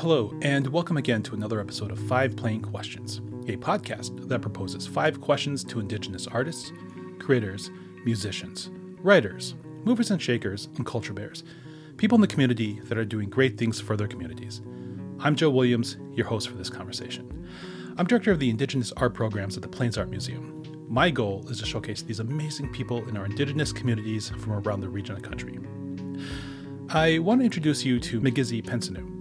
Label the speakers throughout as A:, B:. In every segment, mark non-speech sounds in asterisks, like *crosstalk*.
A: Hello, and welcome again to another episode of Five Plain Questions, a podcast that proposes five questions to Indigenous artists, creators, musicians, writers, movers and shakers, and culture bears, people in the community that are doing great things for their communities. I'm Joe Williams, your host for this conversation. I'm director of the Indigenous Art Programs at the Plains Art Museum. My goal is to showcase these amazing people in our Indigenous communities from around the region and country. I want to introduce you to Migizi Pensoneau.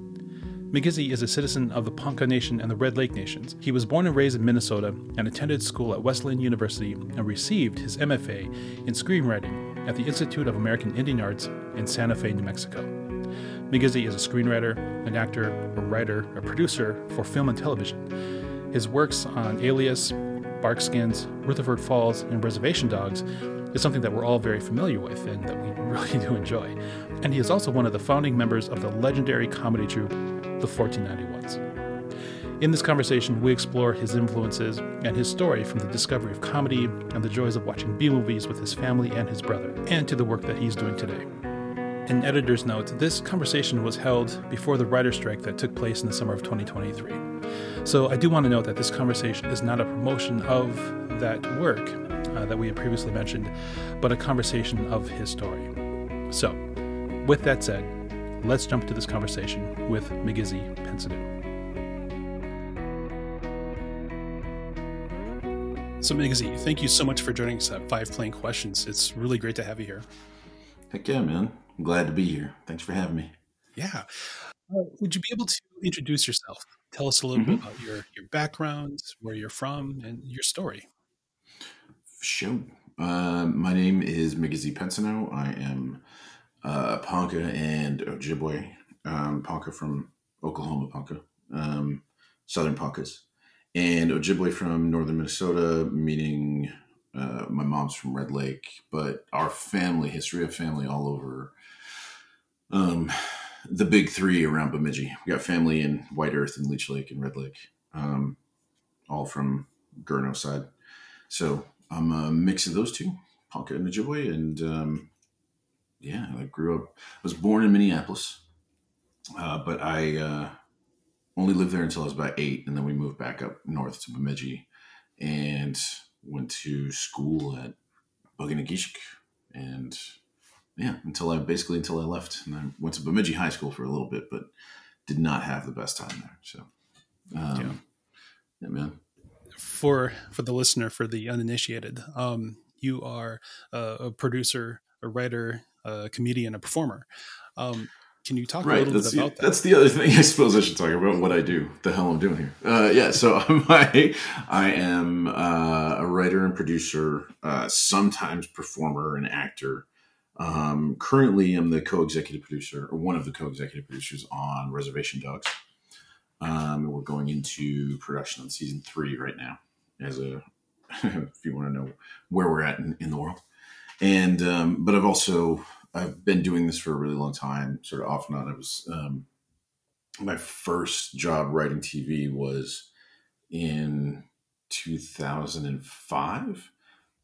A: Migizi is a citizen of the Ponca Nation and the Red Lake Nations. He was born and raised in Minnesota and attended school at Wesleyan University and received his MFA in screenwriting at the Institute of American Indian Arts in Santa Fe, New Mexico. Migizi is a screenwriter, an actor, a writer, a producer for film and television. His works on Alias, Barkskins, Rutherford Falls, and Reservation Dogs is something that we're all very familiar with and that we *laughs* really do enjoy. And he is also one of the founding members of the legendary comedy troupe the 1491s. In this conversation, we explore his influences and his story from the discovery of comedy and the joys of watching B movies with his family and his brother, and to the work that he's doing today. An editor's note this conversation was held before the writer's strike that took place in the summer of 2023. So I do want to note that this conversation is not a promotion of that work uh, that we had previously mentioned, but a conversation of his story. So, with that said, let's jump to this conversation with Migizi Pensoneau. So, Migizi, thank you so much for joining us at Five Plain Questions. It's really great to have you here.
B: Heck yeah, man. I'm glad to be here. Thanks for having me.
A: Yeah. Uh, would you be able to introduce yourself? Tell us a little mm-hmm. bit about your, your background, where you're from, and your story.
B: Sure. Uh, my name is Migizi Pensoneau. I am uh, Ponca and Ojibwe. Um, Ponca from Oklahoma, Ponca, um, Southern Poncas, and Ojibwe from Northern Minnesota, meaning uh, my mom's from Red Lake, but our family, history of family all over um, the big three around Bemidji. We got family in White Earth and Leech Lake and Red Lake, um, all from Gurneau side. So I'm a mix of those two, Ponca and Ojibwe, and um, yeah, I grew up. I was born in Minneapolis, uh, but I uh, only lived there until I was about eight, and then we moved back up north to Bemidji, and went to school at Bug-O-Nay-Ge-Shig, and yeah, until I basically until I left, and I went to Bemidji High School for a little bit, but did not have the best time there. So, um, yeah. yeah, man.
A: For for the listener, for the uninitiated, um, you are a, a producer, a writer, a comedian, a performer. Um, can you talk right, a little bit about
B: the, that? That's the other thing *laughs* I suppose I should talk about what I do, the hell I'm doing here. Uh, yeah, so *laughs* I, I am uh, a writer and producer, uh, sometimes performer and actor. Um, currently, I'm the co-executive producer, or one of the co-executive producers on Reservation Dogs. Um, we're going into production on season three right now. As a, *laughs* if you want to know where we're at in, in the world, and um, but I've also I've been doing this for a really long time, sort of off and on. It was um, my first job writing TV was in 2005,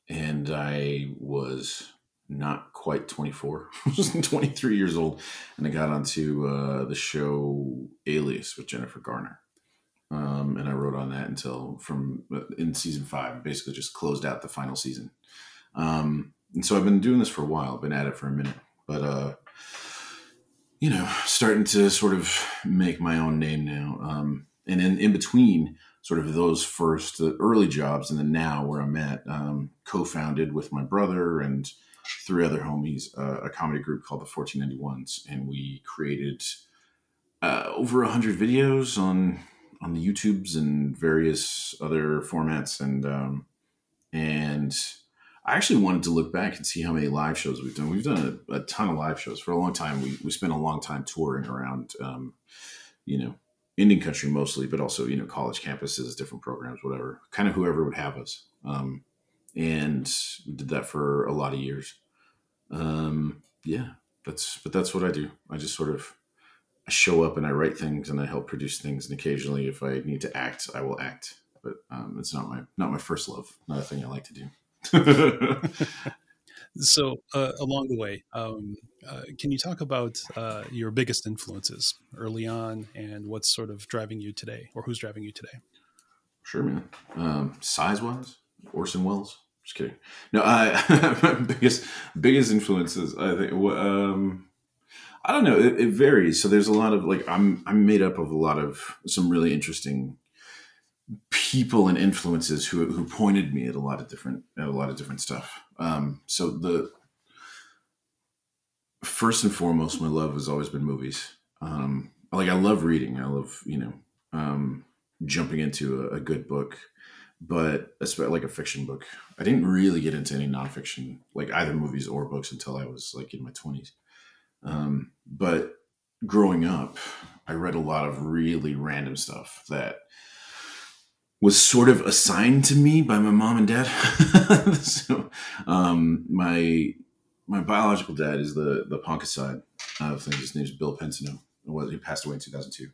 B: and I was not quite 24. *laughs* I was 23 years old, and I got onto uh, the show Alias with Jennifer Garner. Um, and I wrote on that until from uh, in season five, basically just closed out the final season. Um, and so I've been doing this for a while. I've been at it for a minute, but uh, you know, starting to sort of make my own name now. Um, and in, in between sort of those first the early jobs and then now where I'm at, um, co-founded with my brother and three other homies uh, a comedy group called the 1491s, and we created uh, over a hundred videos on on the YouTubes and various other formats and um, and I actually wanted to look back and see how many live shows we've done. We've done a, a ton of live shows for a long time. We, we spent a long time touring around, um, you know, Indian country mostly, but also, you know, college campuses, different programs, whatever, kind of whoever would have us. Um, and we did that for a lot of years. Um, yeah, that's, but that's what I do. I just sort of, I show up and I write things and I help produce things. And occasionally if I need to act, I will act, but, um, it's not my, not my first love, not a thing I like to do. *laughs*
A: So, uh, along the way, um, uh, can you talk about uh, your biggest influences early on and what's sort of driving you today, or who's driving you today?
B: Sure, man. Um, size wise, Orson Welles. Just kidding. No, I *laughs* biggest biggest influences. I think. Um, I don't know. It, it, varies. So there's a lot of like I'm I'm made up of a lot of some really interesting people and influences who who pointed me at a lot of different a lot of different stuff. Um, so the first and foremost, my love has always been movies. Um, like I love reading. I love you know um, jumping into a, a good book, but especially like a fiction book. I didn't really get into any nonfiction, like either movies or books, until I was like in my twenties. Um, but growing up, I read a lot of really random stuff that was sort of assigned to me by my mom and dad. *laughs* so, um, my my biological dad is the the Ponca side of things. His name's Bill Pensoneau. He passed away in 2002.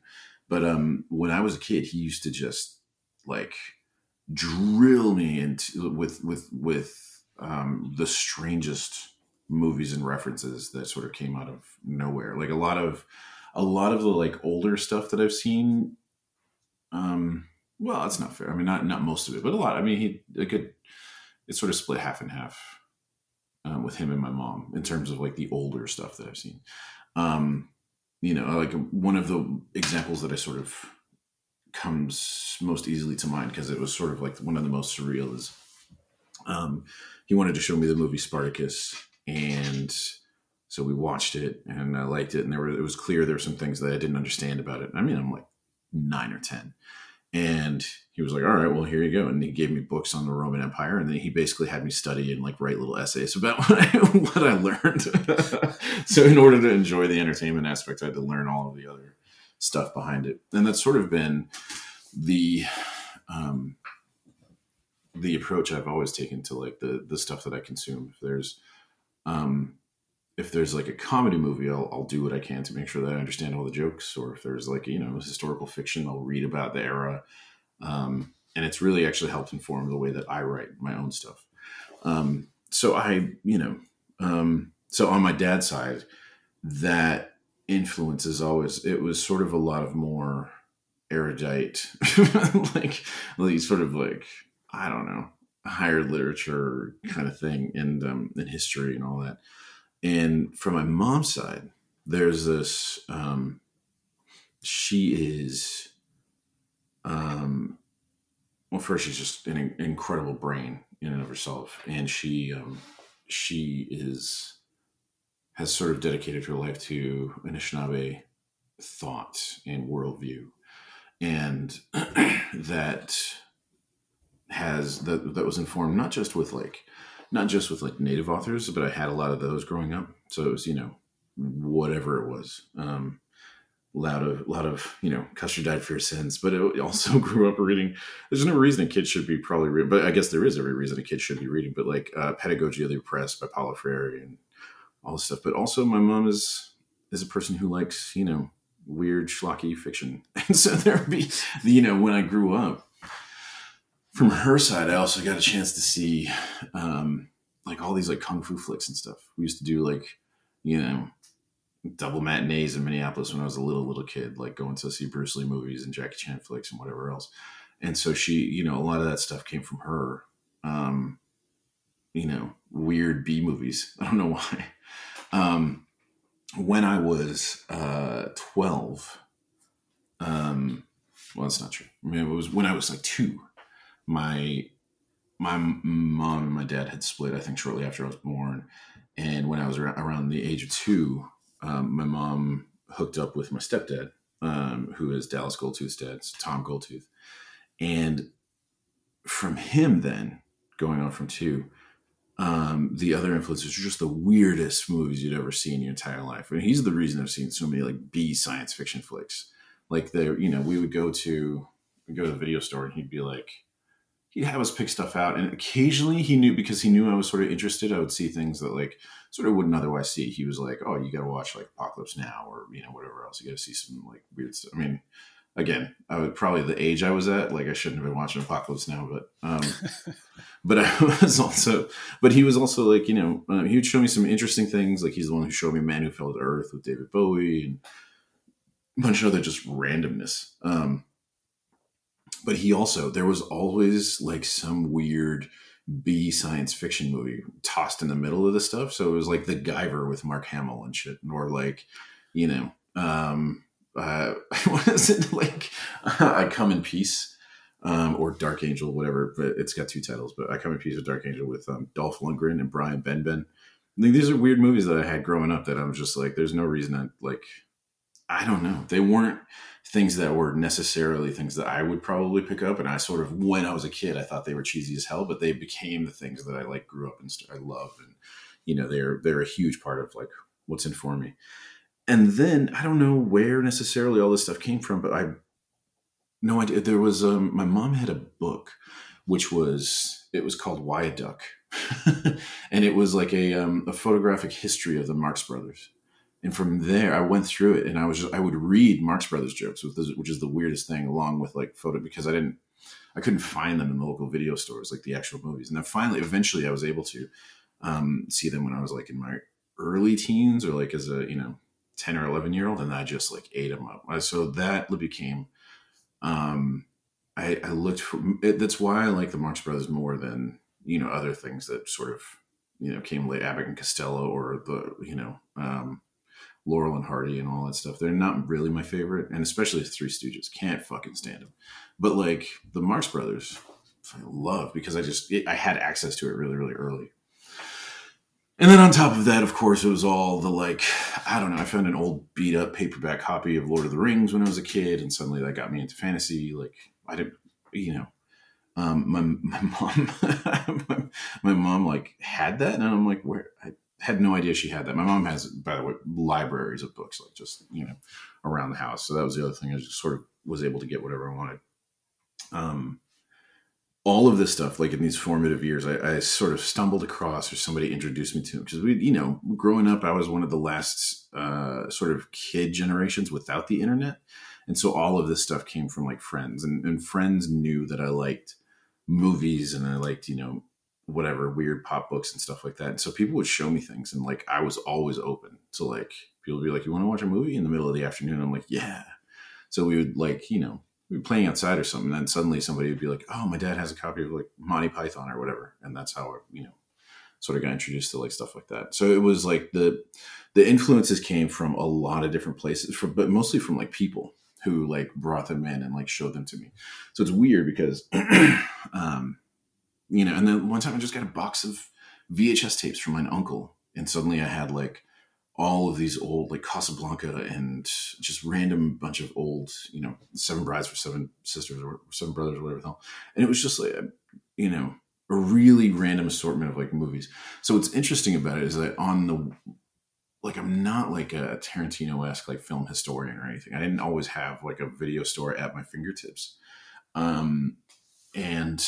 B: But um, when I was a kid, he used to just like drill me into with with with um, the strangest movies and references that sort of came out of nowhere. Like a lot of a lot of the like older stuff that I've seen. Um, well, that's not fair. I mean, not not most of it, but a lot. I mean, he good. It sort of split half and half um, with him and my mom in terms of like the older stuff that I've seen. Um, you know, like one of the examples that I sort of comes most easily to mind because it was sort of like one of the most surreal is um, he wanted to show me the movie Spartacus and so we watched it and I liked it and there were it was clear there were some things that I didn't understand about it. I mean, I'm like nine or ten. And he was like, "All right, well, here you go." And he gave me books on the Roman Empire, and then he basically had me study and like write little essays about *laughs* what I, what I learned. *laughs* so, in order to enjoy the entertainment aspect, I had to learn all of the other stuff behind it, and that's sort of been the um, the approach I've always taken to like the the stuff that I consume. If there's um, if there's like a comedy movie, I'll, I'll do what I can to make sure that I understand all the jokes. Or if there's like, you know, historical fiction, I'll read about the era. Um, and it's really actually helped inform the way that I write my own stuff. Um, so I, you know, um, so on my dad's side, that influence is always, it was sort of a lot of more erudite, *laughs* like, like sort of like, I don't know, higher literature kind of thing and, um, and history and all that and from my mom's side, there's this. Um, she is, um, well, first she's just an incredible brain in and of herself, and she um, she is has sort of dedicated her life to Anishinaabe thought and worldview, and *clears throat* that has that that was informed not just with like not just with like native authors, but I had a lot of those growing up. So it was, you know, whatever it was. Um, lot of, lot of, you know, Custer died for your sins, but it *laughs* also grew up reading. There's no reason a kid should be probably reading, but I guess there is every reason a kid should be reading. But like uh, Pedagogy of the Oppressed by Paulo Freire and all this stuff. But also, my mom is is a person who likes, you know, weird schlocky fiction, *laughs* and so there'd be, you know, when I grew up, from her side, I also got a chance to see um, like all these like kung fu flicks and stuff. We used to do like, you know, double matinees in Minneapolis when I was a little little kid, like going to see Bruce Lee movies and Jackie Chan flicks and whatever else. And so she, you know, a lot of that stuff came from her. Um, you know, weird B movies. *laughs* I don't know why. Um, when I was uh, twelve, um, well, that's not true. I mean, it was when I was like two my my mom and my dad had split. I think shortly after I was born, and when I was around the age of two, um, my mom hooked up with my stepdad, um, who is Dallas Goldtooth's dad, Tom Goldtooth, and from him then going on from two. Um, the other influences are just the weirdest movies you'd ever see in your entire life. I mean, he's the reason I've seen so many like B science fiction flicks. Like there, you know, we would go to go to the video store and he'd be like, he'd have us pick stuff out and occasionally he knew because he knew i was sort of interested i would see things that like sort of wouldn't otherwise see he was like oh you gotta watch like apocalypse now or you know whatever else you gotta see some like weird stuff i mean again, I would probably the age I was at, like I shouldn't have been watching Apocalypse Now, but um, *laughs* but I was also, but he was also like you know uh, he would show me some interesting things. Like he's the one who showed me Man Who Fell to Earth with David Bowie and a bunch of other just randomness. Um, but he also there was always like some weird B science fiction movie tossed in the middle of the stuff. So it was like the Guyver with Mark Hamill and shit, or like, you know, um, uh, *laughs* what is it like? *laughs* I Come in Peace, um, or Dark Angel, whatever. But it's got two titles. But I Come in Peace with Dark Angel with um, Dolph Lundgren and Brian Benben. I think these are weird movies that I had growing up that I'm just like, there's no reason to like. I don't know. They weren't things that were necessarily things that I would probably pick up. And I sort of, when I was a kid, I thought they were cheesy as hell, but they became the things that I like grew up and st- I love. And, you know, they're, they're a huge part of like what's informed me. And then I don't know where necessarily all this stuff came from, but I, no idea. There was, um, my mom had a book, which was, it was called Why a Duck. *laughs* and it was like a, um, a photographic history of the Marx Brothers and from there i went through it and i was just i would read marx brothers jokes which is the weirdest thing along with like photo because i didn't i couldn't find them in the local video stores like the actual movies. And then finally eventually i was able to um, see them when i was like in my early teens or like as a you know 10 or 11 year old and i just like ate them up. So that became um i i looked for that's why i like the marx brothers more than you know other things that sort of you know came late abbott and costello or the you know um Laurel and Hardy and all that stuff. They're not really my favorite, and especially the Three Stooges. Can't fucking stand them. But like the Marx Brothers, I love because I just it, I had access to it really really early. And then on top of that, of course, it was all the like I don't know. I found an old beat up paperback copy of Lord of the Rings when I was a kid, and suddenly that got me into fantasy. Like I didn't, you know. Um, my *laughs* my mom, *laughs* my, my mom like had that, and I'm like, where? I, had no idea she had that. My mom has, by the way, libraries of books, like just you know, around the house. So that was the other thing. I just sort of was able to get whatever I wanted. Um, all of this stuff, like in these formative years, I, I sort of stumbled across, or somebody introduced me to, because we, you know, growing up, I was one of the last uh, sort of kid generations without the internet, and so all of this stuff came from like friends, and, and friends knew that I liked movies and I liked, you know, whatever weird pop books and stuff like that. And so people would show me things, and like I was always open to like people would be like, "You want to watch a movie in the middle of the afternoon?" I'm like, "Yeah." So we would like you know we were playing outside or something, and then suddenly somebody would be like, "Oh, my dad has a copy of like Monty Python or whatever," and that's how I, you know sort of got introduced to like stuff like that. So it was like the the influences came from a lot of different places, from, but mostly from like people who like brought them in and like showed them to me. So it's weird because *clears throat* um, you know, and then one time I just got a box of VHS tapes from my uncle, and suddenly I had like all of these old like Casablanca and just random bunch of old, you know, Seven Brides for Seven Sisters or Seven Brothers or whatever the hell. And it was just like, you know, a really random assortment of like movies. So what's interesting about it is that on the like I'm not like a Tarantino esque like film historian or anything. I didn't always have like a video store at my fingertips. Um, and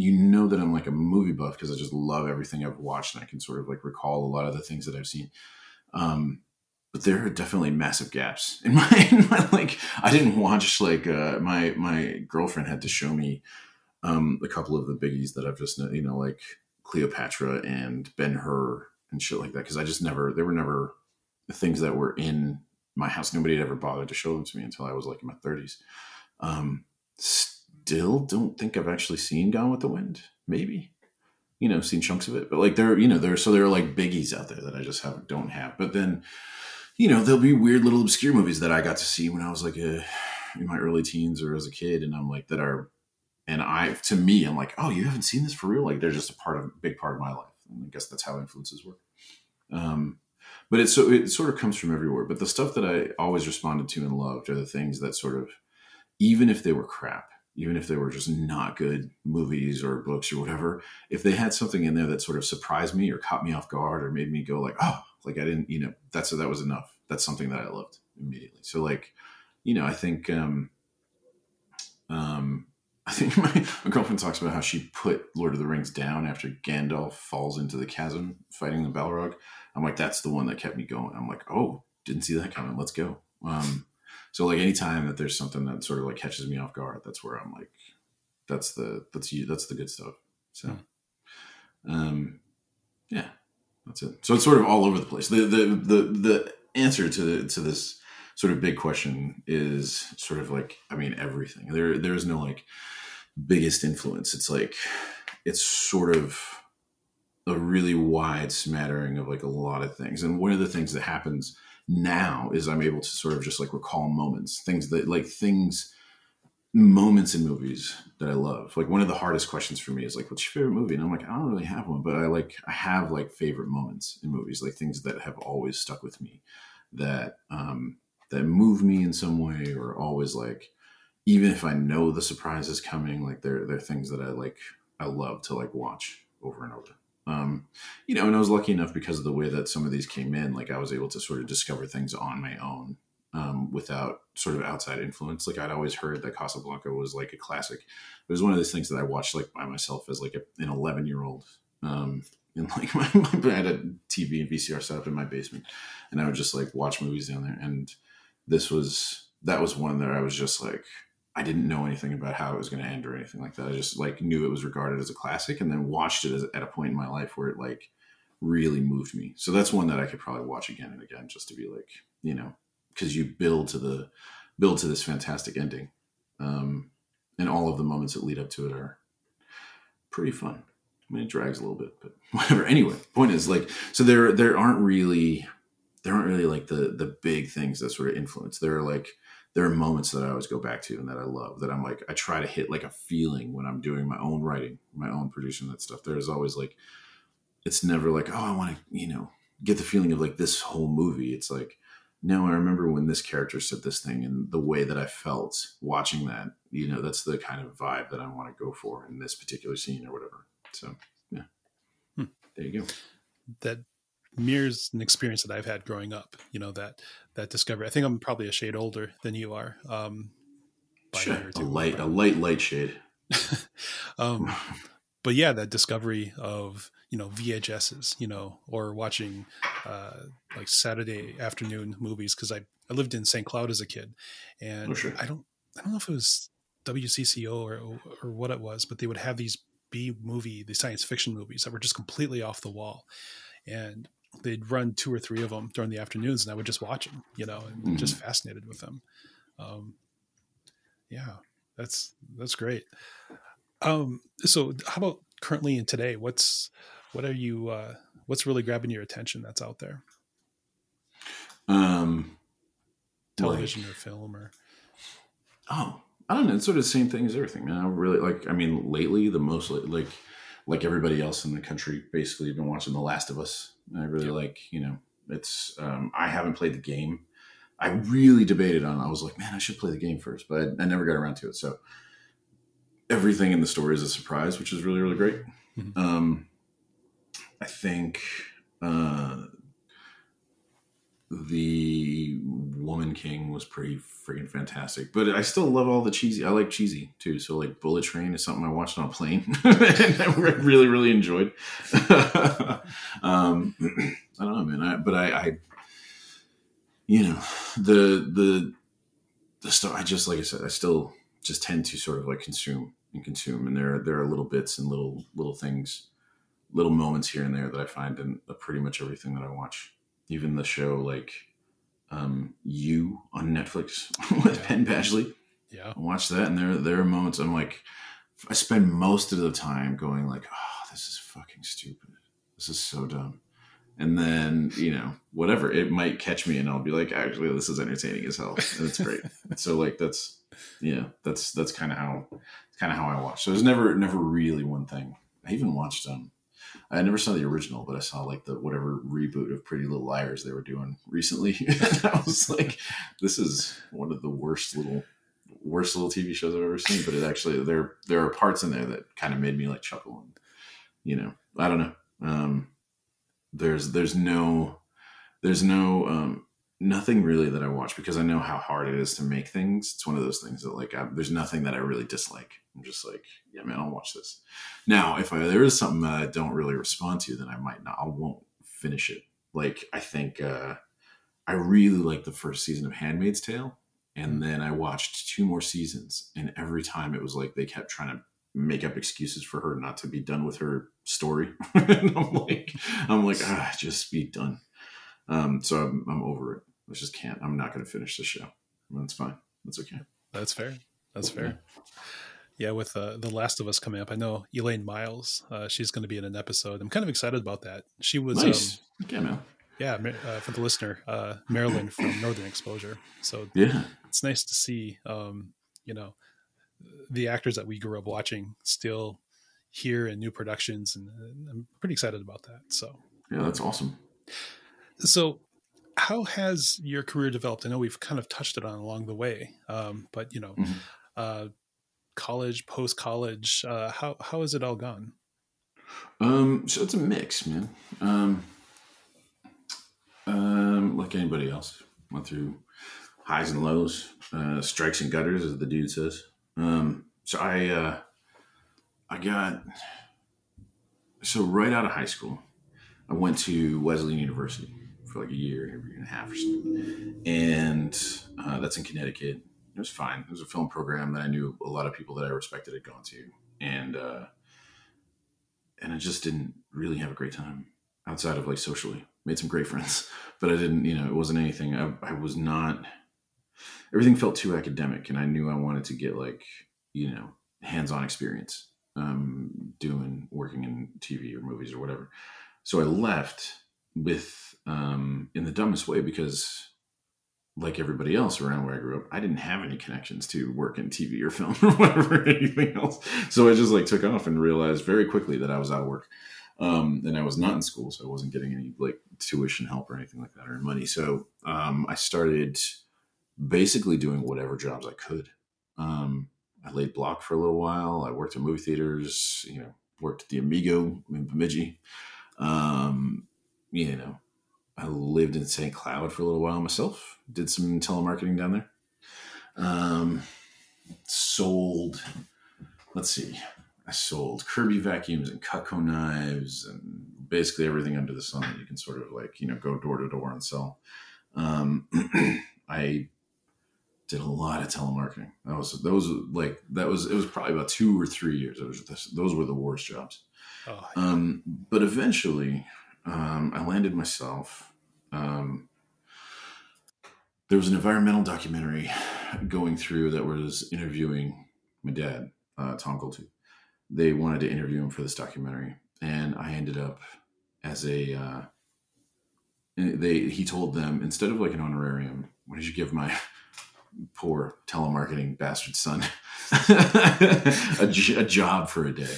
B: you know that I'm like a movie buff because I just love everything I've watched and I can sort of like recall a lot of the things that I've seen. Um, but there are definitely massive gaps *laughs* in my, in my like I didn't watch like uh, my my girlfriend had to show me um, a couple of the biggies that I've just you know like Cleopatra and Ben Hur and shit like that because I just never they were never things that were in my house. Nobody had ever bothered to show them to me until I was like in my 30s. Um, still don't think I've actually seen Gone with the Wind. Maybe, you know, seen chunks of it, but like there, you know, there. So there are like biggies out there that I just haven't don't have. But then, you know, there'll be weird little obscure movies that I got to see when I was like a, in my early teens or as a kid, and I'm like that are, and I to me, I'm like, oh, you haven't seen this for real? Like they're just a part of big part of my life. And I guess that's how influences work. Um, but it's so it sort of comes from everywhere. But the stuff that I always responded to and loved are the things that sort of, even if they were crap, even if they were just not good movies or books or whatever, if they had something in there that sort of surprised me or caught me off guard or made me go like, oh, like I didn't, you know, that's that was enough. That's something that I loved immediately. So like, you know, I think um um I think *laughs* my, my girlfriend talks about how she put Lord of the Rings down after Gandalf falls into the chasm fighting the Balrog. I'm like, that's the one that kept me going. I'm like, oh, didn't see that coming. Let's go. Um, So like anytime that there's something that sort of like catches me off guard, that's where I'm like, that's the that's you that's the good stuff. So,
A: Hmm.
B: um, yeah, that's it. So it's sort of all over the place. The the the the answer to the, to this sort of big question is sort of like I mean everything. There there is no like biggest influence. It's like it's sort of a really wide smattering of like a lot of things. And one of the things that happens now is I'm able to sort of just like recall moments, things that like things moments in movies that I love. Like one of the hardest questions for me is like, what's your favorite movie? And I'm like, I don't really have one, but I like I have like favorite moments in movies, like things that have always stuck with me, that um that move me in some way, or always like, even if I know the surprise is coming, like they're they're things that I like I love to like watch over and over. Um, you know, and I was lucky enough because of the way that some of these came in, like I was able to sort of discover things on my own um, without sort of outside influence. Like I'd always heard that Casablanca was like a classic. It was one of those things that I watched like by myself as like a, an 11 year old. Um, *laughs* and like my, my, I had a TV and VCR set up in my basement and I would just like watch movies down there. And this was, that was one that I was just like, I didn't know anything about how it was going to end or anything like that. I just like knew it was regarded as a classic and then watched it as, at a point in my life where it like really moved me. So that's one that I could probably watch again and again just to be like, you know, because you build to the build to this fantastic ending, um, and all of the moments that lead up to it are pretty fun. I mean, it drags a little bit, but *laughs* whatever. Anyway, point is like, so there there aren't really there aren't really like the the big things that sort of influence. There are like there are moments that I always go back to and that I love that I'm like I try to hit like a feeling when I'm doing my own writing, my own producing that stuff. There's always like it's never like oh I want to you know get the feeling of like this whole movie. It's like no, I remember when this character said this thing and the way that I felt watching that. You know, that's the kind of vibe that I want to go for in this particular scene or whatever. So yeah,
A: Hmm.
B: there you go.
A: that mirrors an experience that I've had growing up. You know that that discovery. I think I'm probably a shade older than you are. Um, by a
B: Sure. A light, a light, light shade. *laughs*
A: um, but yeah, that discovery of you know VHSs, you know, or watching uh, like Saturday afternoon movies because I I lived in St. Cloud as a kid, and
B: Oh, sure.
A: I don't I don't know if it was WCCO or or what it was, but they would have these B movie, these science fiction movies that were just completely off the wall, and they'd run two or three of them during the afternoons, and I would just watch them, you know, and just fascinated with them. Um, yeah, that's that's great. Um, so how about currently and today? What's what are you uh what's really grabbing your attention that's out there?
B: Um,
A: Television or film or
B: Oh, I don't know. It's sort of the same thing as everything, man. I really like. I mean, lately the most like like everybody else in the country, basically, been watching The Last of Us. I really
A: Yep.
B: like. You know, it's. Um, I haven't played the game. I really debated on. I was like, man, I should play the game first, but I, I never got around to it. So everything in the story is a surprise, which is really really great.
A: Mhm.
B: Um, I think. Uh, the Woman King was pretty freaking fantastic. But I still love all the cheesy. I like cheesy too. So like Bullet Train is something I watched on a plane *laughs* and I really really enjoyed. *laughs* um, *clears throat* I don't know, man. I, but I, I, you know, the the the stuff. I just like I said, I still just tend to sort of like consume and consume, and there there are little bits and little little things, little moments here and there that I find in pretty much everything that I watch even the show like um, you on Netflix *laughs* with
A: Yeah.
B: Penn Badgley.
A: yeah.
B: I watch that, and there there are moments I'm like, I spend most of the time going like, oh, this is fucking stupid. This is so dumb. And then you know whatever it might catch me, and I'll be like, actually, this is entertaining as hell, and it's great. *laughs* so like that's yeah, that's that's kind of how kind of how I watch. So there's never never really one thing. I even watched um I never saw the original, but I saw like the whatever reboot of Pretty Little Liars they were doing recently. *laughs* I was like, this is one of the worst little worst little TV shows I've ever seen. But it actually there there are parts in there that kind of made me like chuckle and you know, I don't know. Um there's there's no there's no um nothing really that I watch because I know how hard it is to make things. It's one of those things that like I, there's nothing that I really dislike. I'm just like, yeah, man, I'll watch this. Now, if I, there is something that I don't really respond to, then I might not. I won't finish it. Like I think uh, I really like the first season of Handmaid's Tale. And then I watched two more seasons, and every time it was like they kept trying to make up excuses for her not to be done with her story. *laughs* and I'm like, I'm like, ah, just be done. Um, so I'm, I'm over it. I just can't. I'm not going to finish the show. That's fine. That's okay.
A: That's fair. That's fair. Yeah, with uh, the Last of Us coming up, I know Elaine Miles. Uh, she's going to be in an episode. I'm kind of excited about that. She was
B: nice. Um, okay, man.
A: Yeah, uh, for the listener, uh, Marilyn from Northern Exposure. So
B: yeah,
A: it's nice to see, um, you know, the actors that we grew up watching still here in new productions, and, and I'm pretty excited about that. So
B: yeah, that's awesome.
A: So how has your career developed? I know we've kind of touched it on along the way, um, but you know, mm-hmm. uh, college, post college, uh, how how has it all gone?
B: Um, so it's a mix, man. Um, um, like anybody else, went through highs and lows, uh, strikes and gutters, as the dude says. Um, so I, uh, I got so right out of high school, I went to Wesleyan University for like a year, year and a half or something, and uh, that's in Connecticut. It was fine. It was a film program that I knew a lot of people that I respected had gone to, and uh, and I just didn't really have a great time outside of like socially made some great friends, *laughs* but I didn't, you know, it wasn't anything. I, I was not, everything felt too academic and I knew I wanted to get like, you know, hands-on experience, um, doing, working in TV or movies or whatever. So I left with, um, in the dumbest way, because like everybody else around where I grew up, I didn't have any connections to work in TV or *laughs* film or whatever, anything else. So I just like took off and realized very quickly that I was out of work. Um, and I was not in school, so I wasn't getting any like tuition help or anything like that or money. So um, I started basically doing whatever jobs I could. Um, I laid block for a little while. I worked at movie theaters. You know, worked at the Amigo in Bemidji. Um, you know, I lived in St. Cloud for a little while myself. Did some telemarketing down there. Um, sold. Let's see. I sold Kirby vacuums and Cutco knives and basically everything under the sun that you can sort of like, you know, go door to door and sell. Um, *clears throat* I did a lot of telemarketing. That was, those like, that was, it was probably about two or three years. It was this, those were the worst jobs. Oh, yeah. um, but eventually, um, I landed myself. Um, there was an environmental documentary going through that was interviewing my dad, uh, Tom Goldtooth they wanted to interview him for this documentary, and I ended up as a. Uh, they he told them instead of like an honorarium, what did you give my *laughs* poor telemarketing bastard son *laughs* a, a, job for a day,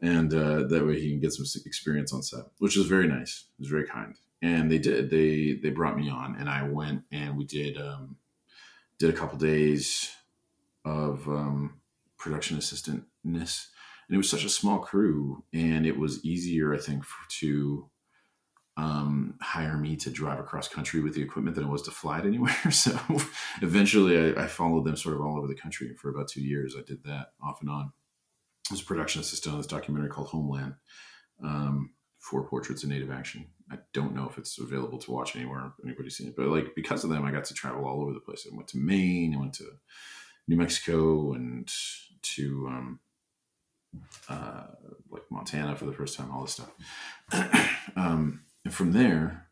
B: and uh, that way he can get some experience on set, which was very nice. It was very kind, and they did. They they brought me on, and I went and we did um, did a couple days of um, production assistantness and it was such a small crew, and it was easier, I think, for, to um, hire me to drive across country with the equipment than it was to fly it anywhere. *laughs* So eventually, I, I, followed them sort of all over the country for about two years. I did that off and on. I was a production assistant on this documentary called Homeland. Um, Four Portraits of Native Action. I don't know if it's available to watch anywhere. Anybody's seen it, but like because of them, I got to travel all over the place. I went to Maine, I went to New Mexico, and to um, uh, like Montana for the first time, all this stuff. *clears throat* um, and from there,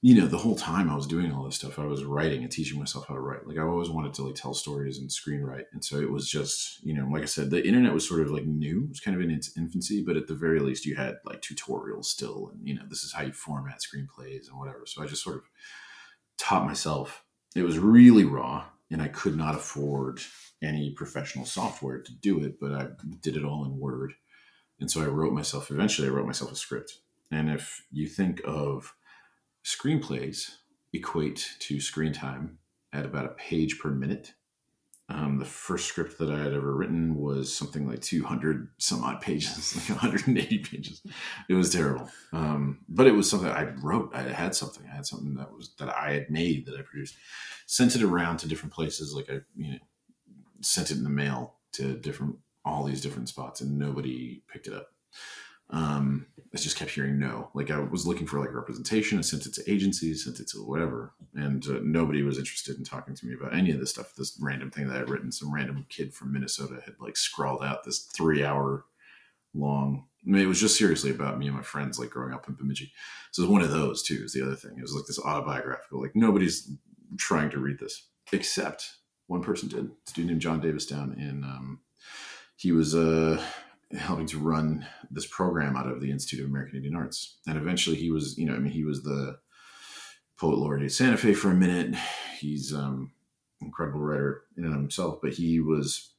B: you know, the whole time I was doing all this stuff, I was writing and teaching myself how to write. Like I always wanted to like tell stories and screenwrite, and so it was just, you know, like I said, the internet was sort of like new. It was kind of in its infancy, but at the very least, you had like tutorials still, and you know, this is how you format screenplays and whatever. So I just sort of taught myself. It was really raw, and I could not afford any professional software to do it, but I did it all in Word. And so I wrote myself, eventually, I wrote myself a script. And if you think of screenplays equate to screen time at about a page per minute, um, the first script that I had ever written was something like 200 some odd pages, *laughs* like 180 pages. It was terrible. Um, but it was something I wrote. I had something. I had something that was that I had made that I produced. Sent it around to different places. Like I, you know, sent it in the mail to different all these different spots and nobody picked it up Um, I just kept hearing no. Like I was looking for like representation. I sent it to agencies, sent it to whatever, and uh, nobody was interested in talking to me about any of this stuff. This random thing that I'd written, some random kid from Minnesota had like scrawled out this three hour long. I mean, it was just seriously about me and my friends like growing up in Bemidji. So it was one of those too. Is the other thing. It was like this autobiographical. Like nobody's trying to read this except one person did. A dude named John Davis down in. Um, he was uh helping to run this program out of the Institute of American Indian Arts. And eventually he was, you know, I mean, he was the poet laureate at Santa Fe for a minute. He's um incredible writer in and of himself, but he was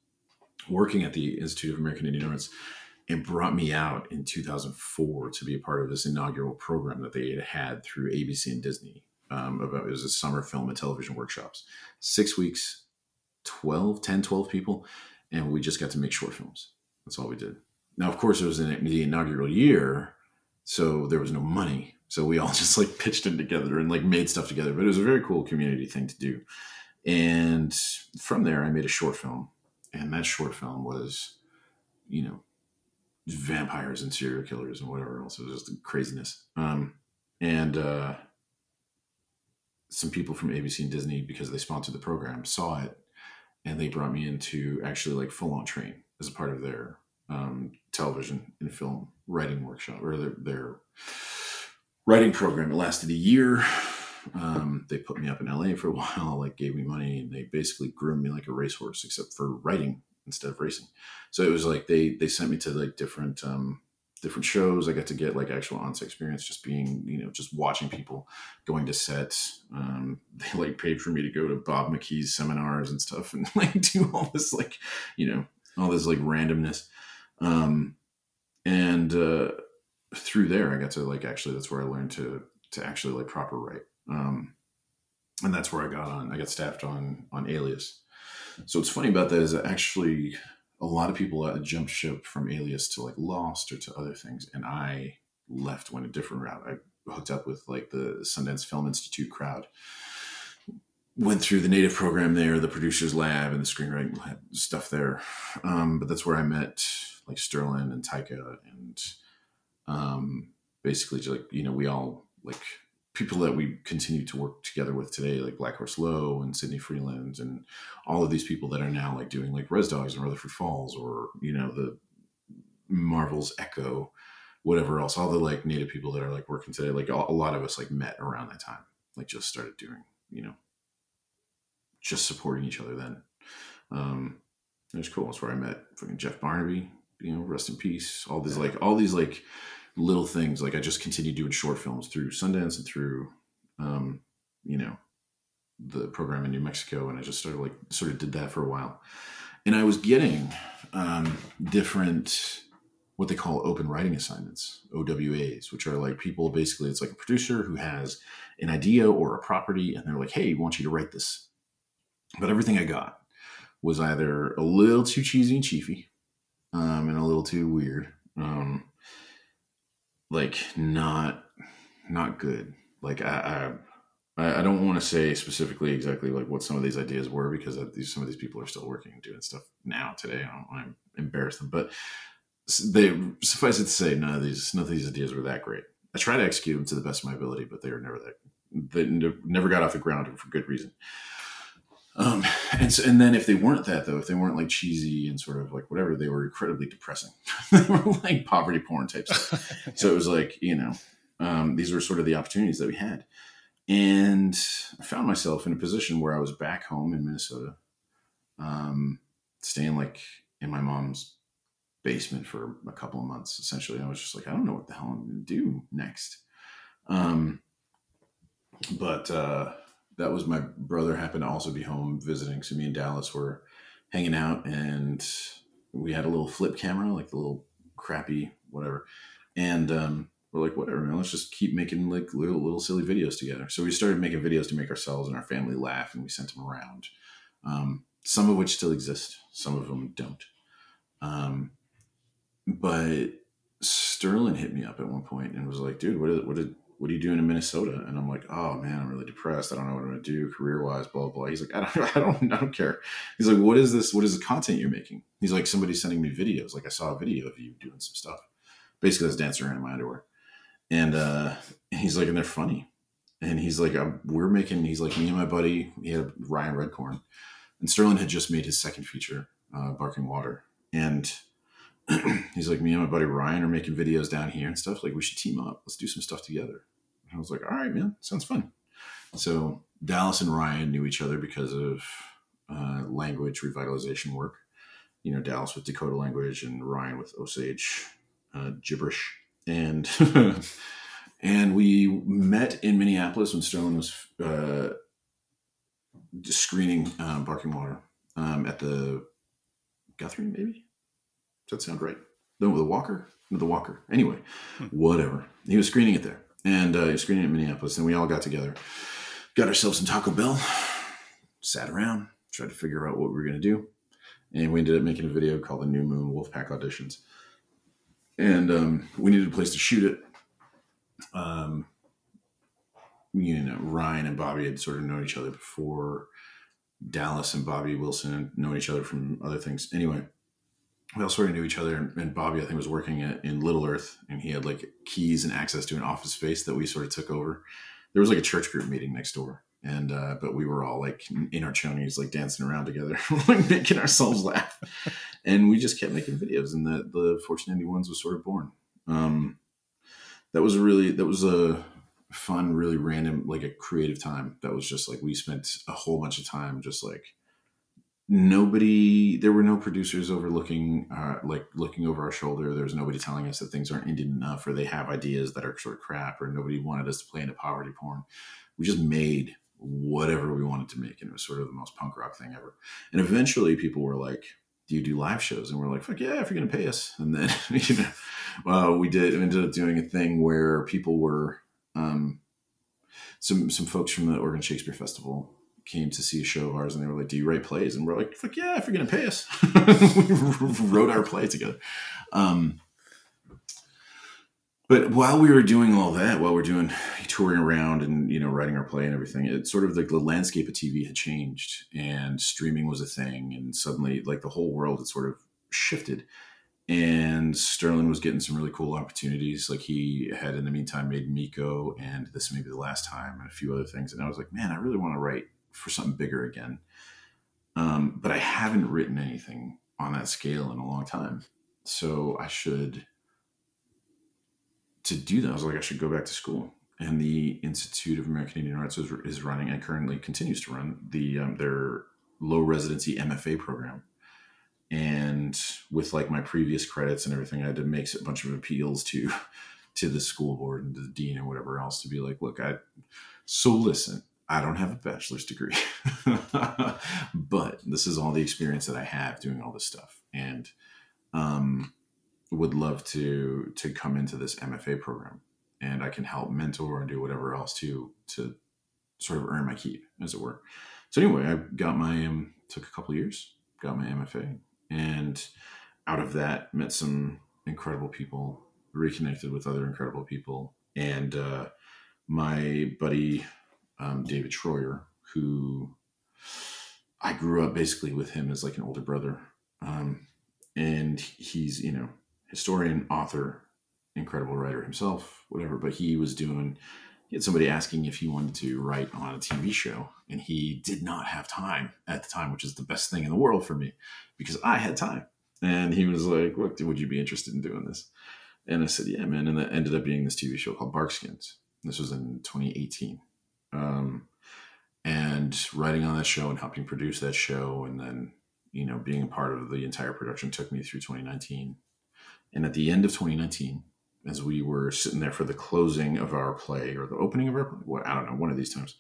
B: working at the Institute of American Indian Arts and brought me out in 2004 to be a part of this inaugural program that they had had through ABC and Disney. Um, about it was a summer film and television workshops, six weeks, 12, 10, 12 people, and we just got to make short films that's all we did. Now, of course, it was in the inaugural year, so there was no money. So we all *laughs* just like pitched in together and like made stuff together. But it was a very cool community thing to do. And from there, I made a short film, and that short film was, you know, vampires and serial killers and whatever else. It was just craziness. Um, and uh, some people from ABC and Disney, because they sponsored the program, saw it, and they brought me in to actually like full on train as a part of their um, television and film writing workshop or their, their writing program. It lasted a year. Um, they put me up in LA for a *laughs* while, like gave me money, and they basically groomed me like a racehorse, except for writing instead of racing. So it was like they they sent me to like different um, different shows. I got to get like actual on-set experience, just being you know just watching people going to sets. Um, *laughs* they like paid for me to go to Bob McKee's seminars and stuff, and *laughs* like do all this like you know all this like randomness. Um, and uh, through there, I got to like actually that's where I learned to to actually like proper write. Um, and that's where I got on. I got staffed on on Alias. So what's funny about that is that actually a lot of people uh, jump ship from Alias to like Lost or to other things, and I left went a different route. I hooked up with like the Sundance Film Institute crowd, went through the native program there, the producers lab and the screenwriting stuff there. Um, but that's where I met like Sterling and Taika and um, basically just like, you know, we all like people that we continue to work together with today, like Blackhorse Lowe and Sydney Freeland and all of these people that are now like doing like Res Dogs and Rutherford Falls or, you know, the Marvel's Echo, whatever else, all the like native people that are like working today, like a lot of us like met around that time, like just started doing, you know, just supporting each other then. Um, it was cool. That's where I met fucking Jeff Barnaby, you know, rest in peace. All these like all these like little things. Like I just continued doing short films through Sundance and through um, you know, the program in New Mexico and I just started like sort of did that for a while. And I was getting um different what they call open writing assignments, OWAs, which are like people basically it's like a producer who has an idea or a property and they're like, "Hey, we want you to write this but everything I got was either a little too cheesy and chiefy, um, and a little too weird. Um, like not not good. Like I I, I don't want to say specifically exactly like what some of these ideas were because some of these people are still working and doing stuff now today. I don't want to embarrass them, but they suffice it to say none of these none of these ideas were that great. I try to execute them to the best of my ability, but they were never that they never got off the ground for good reason. Um, and so, and then if they weren't that though, if they weren't like cheesy and sort of like whatever, they were incredibly depressing. *laughs* they were like poverty porn types. *laughs* so it was like you know, um, these were sort of the opportunities that we had, and I found myself in a position where I was back home in Minnesota, um, staying like in my mom's basement for a couple of months. Essentially, I was just like, I don't know what the hell I'm going to do next. Um, but uh, that was my brother happened to also be home visiting. So me and Dallas were hanging out and we had a little flip camera, like the little crappy whatever. And um, we're like, whatever, man, let's just keep making like little, little silly videos together. So we started making videos to make ourselves and our family laugh and we sent them around. Um, some of which still exist, some of them don't. Um, but Sterling hit me up at one point and was like, dude, what did, what did, what are you doing in Minnesota? And I'm like, oh man, I'm really depressed. I don't know what I'm gonna do career wise, blah, blah. He's like, I don't, *laughs* I don't, I don't care. He's like, what is this? What is the content you're making? He's like, somebody's sending me videos. Like I saw a video of you doing some stuff. Basically, I was dancing around in my underwear, and uh, he's like, and they're funny, and he's like, we're making. He's like, me and my buddy, he had Ryan Redcorn, and Sterling had just made his second feature, uh, Barking Water, and *clears throat* he's like, me and my buddy Ryan are making videos down here and stuff. Like, we should team up. Let's do some stuff together. And I was like, all right, man, sounds fun. So Dallas and Ryan knew each other because of uh, language revitalization work. You know, Dallas with Dakota language and Ryan with Osage uh, gibberish. And *laughs* and we met in Minneapolis when Stone was uh, screening um, Barking Water um, at the Guthrie, maybe. Does that sound right? No, the Walker. No, the Walker. Anyway, hmm. whatever. He was screening it there, and uh, he was screening it in Minneapolis, and we all got together, got ourselves some Taco Bell, sat around, tried to figure out what we were going to do. And we ended up making a video called the New Moon Wolfpack Auditions. And um, we needed a place to shoot it. Um, you know, Ryan and Bobby had sort of known each other before. Dallas and Bobby Wilson had known each other from other things. Anyway, we all sort of knew each other. And Bobby, I think, was working at, in Little Earth, and he had like keys and access to an office space that we sort of took over. There was like a church group meeting next door, and uh, but we were all like in our chonies, like dancing around together, *laughs* like making ourselves laugh, and we just kept making videos, and the the 1491s was sort of born. Um, that was really that was a fun, really random, like a creative time. That was just like we spent a whole bunch of time just like nobody there were no producers overlooking uh, like looking over our shoulder there was nobody telling us that things aren't indian enough or they have ideas that are sort of crap or nobody wanted us to play into poverty porn we just made whatever we wanted to make. And it was sort of the most punk rock thing ever. And eventually people were like, do you do live shows? And we're like, fuck yeah, if you're to pay us. And then, *laughs* you know, well, we did, we ended up doing a thing where people were, um, some, some folks from the Oregon Shakespeare Festival came to see a show of ours and they were like, do you write plays? And we're like, fuck yeah, if you're going to pay us. *laughs* we *laughs* wrote our play together. Um, but while we were doing all that, while we're doing touring around and you know writing our play and everything, it sort of like the landscape of TV had changed and streaming was a thing, and suddenly like the whole world had sort of shifted. And Sterling was getting some really cool opportunities. Like he had in the meantime made Mekko and This May Be the Last Time and a few other things. And I was like, man, I really want to write for something bigger again. Um, but I haven't written anything on that scale in a long time. So I should to do that, I was like, I should go back to school. And the Institute of American Indian Arts is, is running and currently continues to run the um, their low residency MFA program. And with like my previous credits and everything, I had to make a bunch of appeals to *laughs* to the school board and to the dean and whatever else to be like, look, I so listen, I don't have a bachelor's degree, *laughs* but this is all the experience that I have doing all this stuff. And um, would love to to come into this MFA program, and I can help mentor and do whatever else to to sort of earn my keep, as it were. So anyway, I got my um, took a couple years, got my MFA, and out of that met some incredible people, reconnected with other incredible people, and uh, my buddy um, David Treuer, who I grew up basically with him as like an older brother. Um, and he's, you know, historian, author, incredible writer himself, whatever. But he was doing, he had somebody asking if he wanted to write on a TV show, and he did not have time at the time, which is the best thing in the world for me because I had time. And he was like, "Look, would you be interested in doing this?" And I said, "Yeah, man." And that ended up being this TV show called Barkskins. This was in 2018. Um, and writing on that show and helping produce that show, and then you know being a part of the entire production took me through 2019 and at the end of 2019, as we were sitting there for the closing of our play or the opening of our what I don't know, one of these times,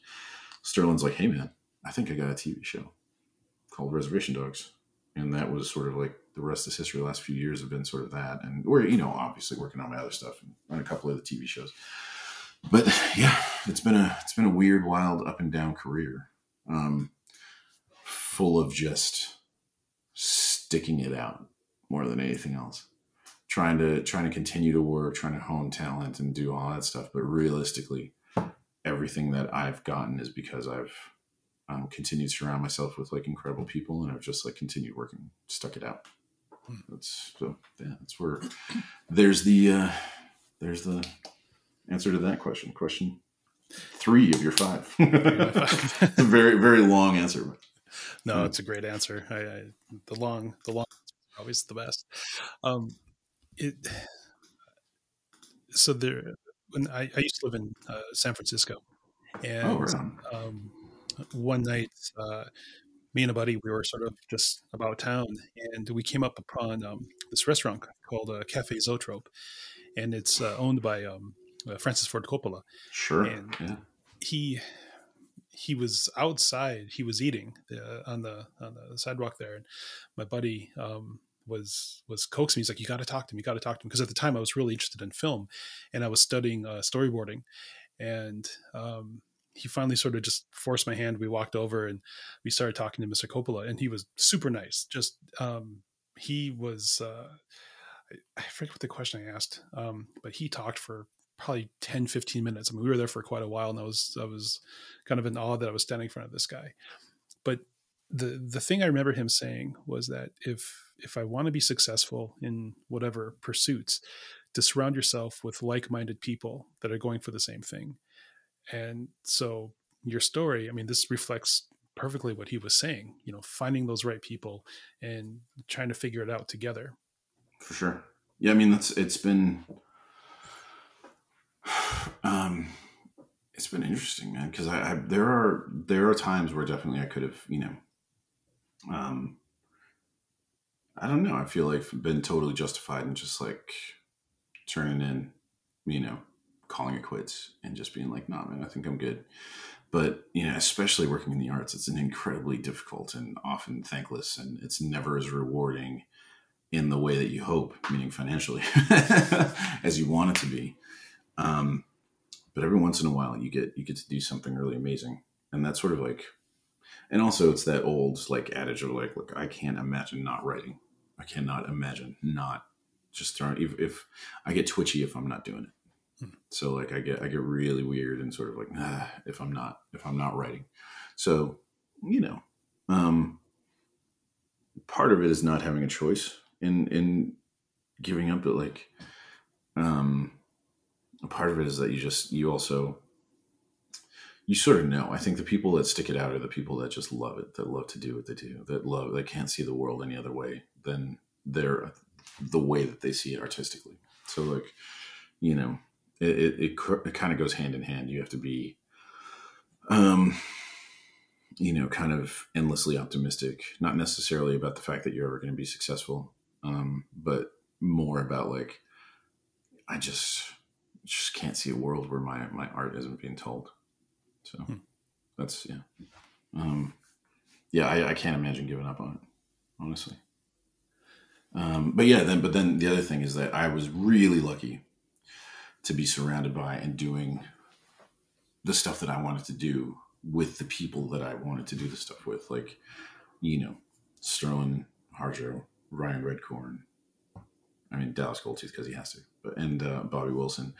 B: Sterling's like, "Hey man, I think I got a TV show called Reservation Dogs," and that was sort of like the rest of history. The last few years have been sort of that, and we're you know obviously working on my other stuff and on a couple of the TV shows. But yeah, it's been a it's been a weird, wild, up and down career, um, full of just sticking it out more than anything else trying to trying to continue to work, trying to hone talent and do all that stuff. But realistically, everything that I've gotten is because I've um, continued to surround myself with like incredible people, and I've just like continued working, stuck it out. That's so yeah, that's where there's the uh there's the answer to that question. Question three of your five. *laughs* *laughs* it's a very, very long answer.
A: No, it's a great answer. I, I, the long, the long, always the best. Um, it. So there, when I, I used to live in uh, San Francisco, and oh, right um, one night, uh, me and a buddy, we were sort of just about town, and we came up upon um, this restaurant called uh, Cafe Zoetrope, and it's uh, owned by um, uh, Francis Ford Coppola.
B: Sure.
A: And
B: yeah.
A: he he was outside. He was eating uh, on the on the sidewalk there, and my buddy um, was was coaxing me. He's like, "You got to talk to him. You got to talk to him." Because at the time I was really interested in film, and I was studying uh, storyboarding, and um, he finally sort of just forced my hand. We walked over and we started talking to Mr. Coppola, and he was super nice. Just um, he was. Uh, I, I forget what the question I asked, um, but he talked for probably 10 15 minutes. I mean we were there for quite a while and i was i was kind of in awe that i was standing in front of this guy. But the the thing i remember him saying was that if if i want to be successful in whatever pursuits to surround yourself with like-minded people that are going for the same thing. And so your story i mean this reflects perfectly what he was saying you know finding those right people and trying to figure it out together.
B: For sure. Yeah i mean that's it's been um, it's been interesting, man, because I, I, there are there are times where definitely I could have, you know, um, I don't know. I feel like I've been totally justified in just like turning in, you know, calling it quits and just being like, nah, man, I think I'm good. But you know, especially working in the arts, it's an incredibly difficult and often thankless, and it's never as rewarding in the way that you hope, meaning financially, *laughs* as you want it to be. Um, but every once in a while, you get you get to do something really amazing, and that's sort of like, and also it's that old like adage of like, look, I can't imagine not writing. I cannot imagine not just throwing. If, if I get twitchy if I'm not doing it, hmm. so like I get I get really weird and sort of like ah, if I'm not if I'm not writing. So you know, um, part of it is not having a choice in in giving up, but like, um, part of it is that you just you also you sort of know. I think the people that stick it out are the people that just love it, that love to do what they do, that love that can't see the world any other way than their the way that they see it artistically. So like, you know, it it, it, it kind of goes hand in hand. You have to be, um, you know, kind of endlessly optimistic, not necessarily about the fact that you're ever going to be successful, um, but more about like, I just just can't see a world where my my art isn't being told. So hmm. that's yeah, um, yeah. I, I can't imagine giving up on it, honestly. Um, but yeah, then but then the other thing is that I was really lucky to be surrounded by and doing the stuff that I wanted to do with the people that I wanted to do the stuff with, like you know, Sterling Harjo, Ryan Redcorn, I mean Dallas Goldtooth because he has to, and uh, Bobby Wilson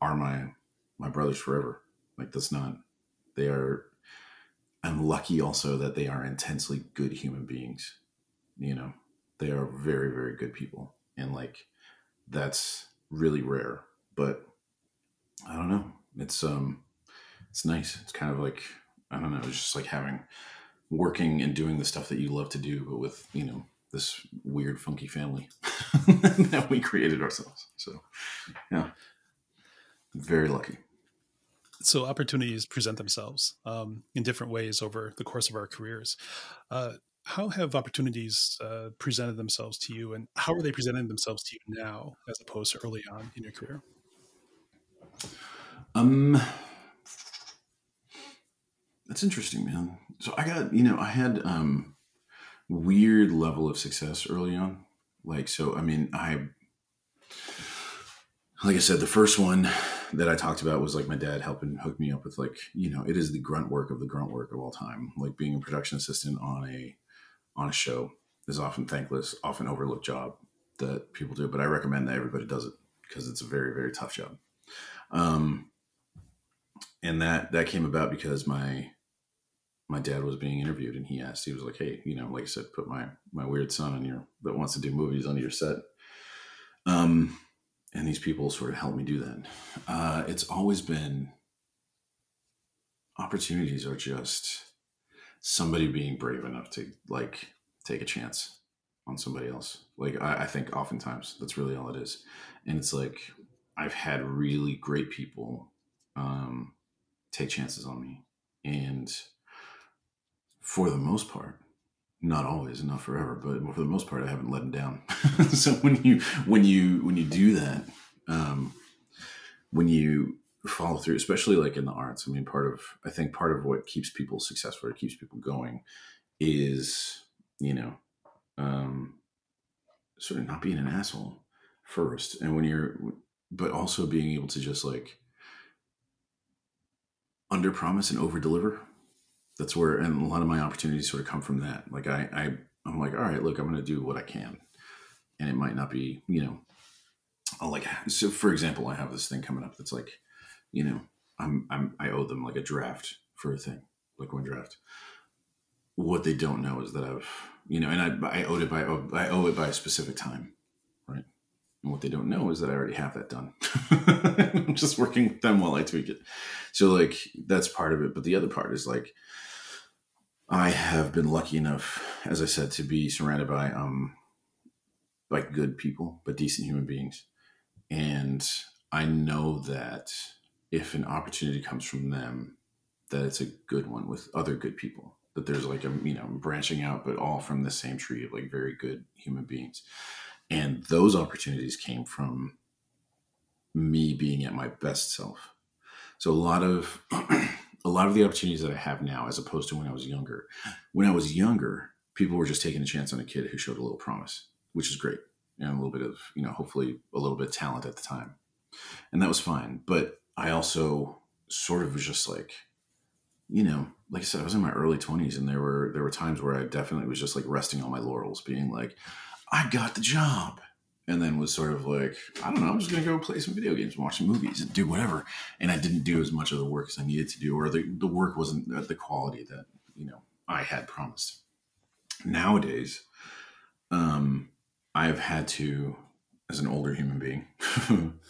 B: are my my brothers forever. Like that's not they are. I'm lucky also that they are intensely good human beings. You know, they are very very good people, and like that's really rare. But I don't know. It's um, it's nice. It's kind of like I don't know. It's just like having working and doing the stuff that you love to do, but with you know this weird, funky family *laughs* that we created ourselves. So, yeah, very lucky.
A: So, opportunities present themselves um, in different ways over the course of our careers. Uh, how have opportunities uh, presented themselves to you, and how are they presenting themselves to you now, as opposed to early on in your career?
B: Um, that's interesting, man. So I got, you know, I had um, weird level of success early on. Like, so, I mean, I, like I said, the first one that I talked about was like my dad helping hook me up with like, you know, it is the grunt work of the grunt work of all time. Like being a production assistant on a, on a show is often thankless, often overlooked job that people do, but I recommend that everybody does it because it's a very, very tough job. Um, and that, that came about because my, my dad was being interviewed and he asked, he was like, Hey, you know, like I said, put my, my weird son on your, that wants to do movies on your set. Um, and these people sort of helped me do that. Uh, it's always been opportunities are just somebody being brave enough to like take a chance on somebody else. Like I, I think oftentimes that's really all it is. And it's like I've had really great people um, take chances on me, and for the most part, not always, not forever, but for the most part, I haven't let them down. *laughs* so when you when you when you do that, um, when you follow through, especially like in the arts, I mean, part of I think part of what keeps people successful or keeps people going is you know um, sort of not being an asshole first, and when you're, but also being able to just like under promise and over deliver. That's where, and a lot of my opportunities sort of come from that. Like I, I, I'm like, all right, look, I'm going to do what I can, and it might not be, you know, I'll like. So, for example, I have this thing coming up that's like, you know, I'm, I'm, I owe them like a draft for a thing, like one draft. What they don't know is that I've, you know, and I, I owed it by, I owe it by a specific time? And what they don't know is that I already have that done. *laughs* I'm just working with them while I tweak it. So like that's part of it. But the other part is like I have been lucky enough, as I said, to be surrounded by um like good people, but decent human beings. And I know that if an opportunity comes from them, that it's a good one with other good people. That there's like a you know branching out, but all from the same tree of like very good human beings. And those opportunities came from me being at my best self. So a lot of *clears throat* a lot of the opportunities that I have now, as opposed to when I was younger. When I was younger, people were just taking a chance on a kid who showed a little promise, which is great, and a little bit of you know, hopefully a little bit of talent at the time, and that was fine. But I also sort of was just like, you know, like I said, I was in my early twenties, and there were there were times where I definitely was just like resting on my laurels, being like, I got the job. And then was sort of like, I don't know, I'm just going to go play some video games, watch some movies, and do whatever. And I didn't do as much of the work as I needed to do, or the, the work wasn't the quality that, you know, I had promised. Nowadays, um, I've had to, as an older human being, *laughs*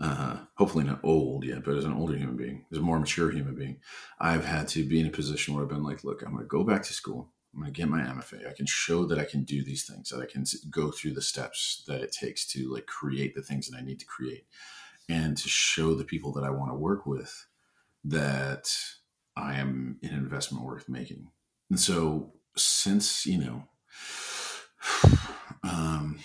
B: uh, hopefully not old yet, but as an older human being, as a more mature human being, I've had to be in a position where I've been like, look, I'm going to go back to school. I'm to get my MFA. I can show that I can do these things, that I can go through the steps that it takes to like create the things that I need to create and to show the people that I want to work with that I am an investment worth making. And so since, you know, *sighs* um,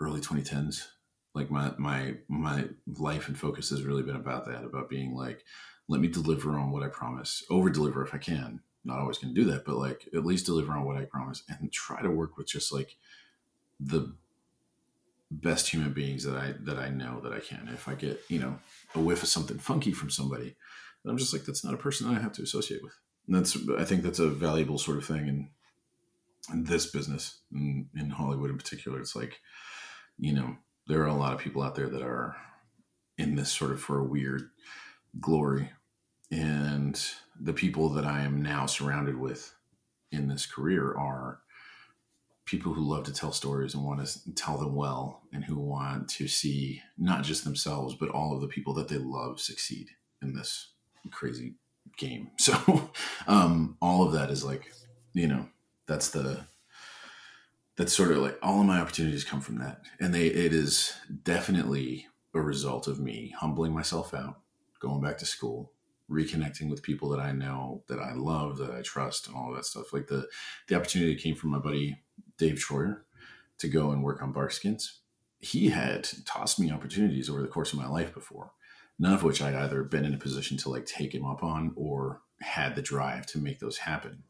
B: early 2010s, like my, my, my life and focus has really been about that, about being like, let me deliver on what I promise, over deliver if I can, not always going to do that, but like at least deliver on what I promise *laughs* and try to work with just like the best human beings that I that I know that I can. If I get you know a whiff of something funky from somebody, I'm just like that's not a person that I have to associate with. And that's I think that's a valuable sort of thing in in this business in, in Hollywood in particular. It's like you know there are a lot of people out there that are in this sort of for a weird glory and the people that I am now surrounded with in this career are people who love to tell stories and want to tell them well and who want to see not just themselves but all of the people that they love succeed in this crazy game. *laughs* So um all of that is like you know that's the that's sort of like all of my opportunities come from that. And they it is definitely a result of me humbling myself out going back to school reconnecting with people that I know, that I love, that I trust, and all of that stuff. Like the the opportunity came from my buddy Dave Treuer to go and work on Barkskins. He had tossed me opportunities over the course of my life before, none of which I'd either been in a position to like take him up on or had the drive to make those happen.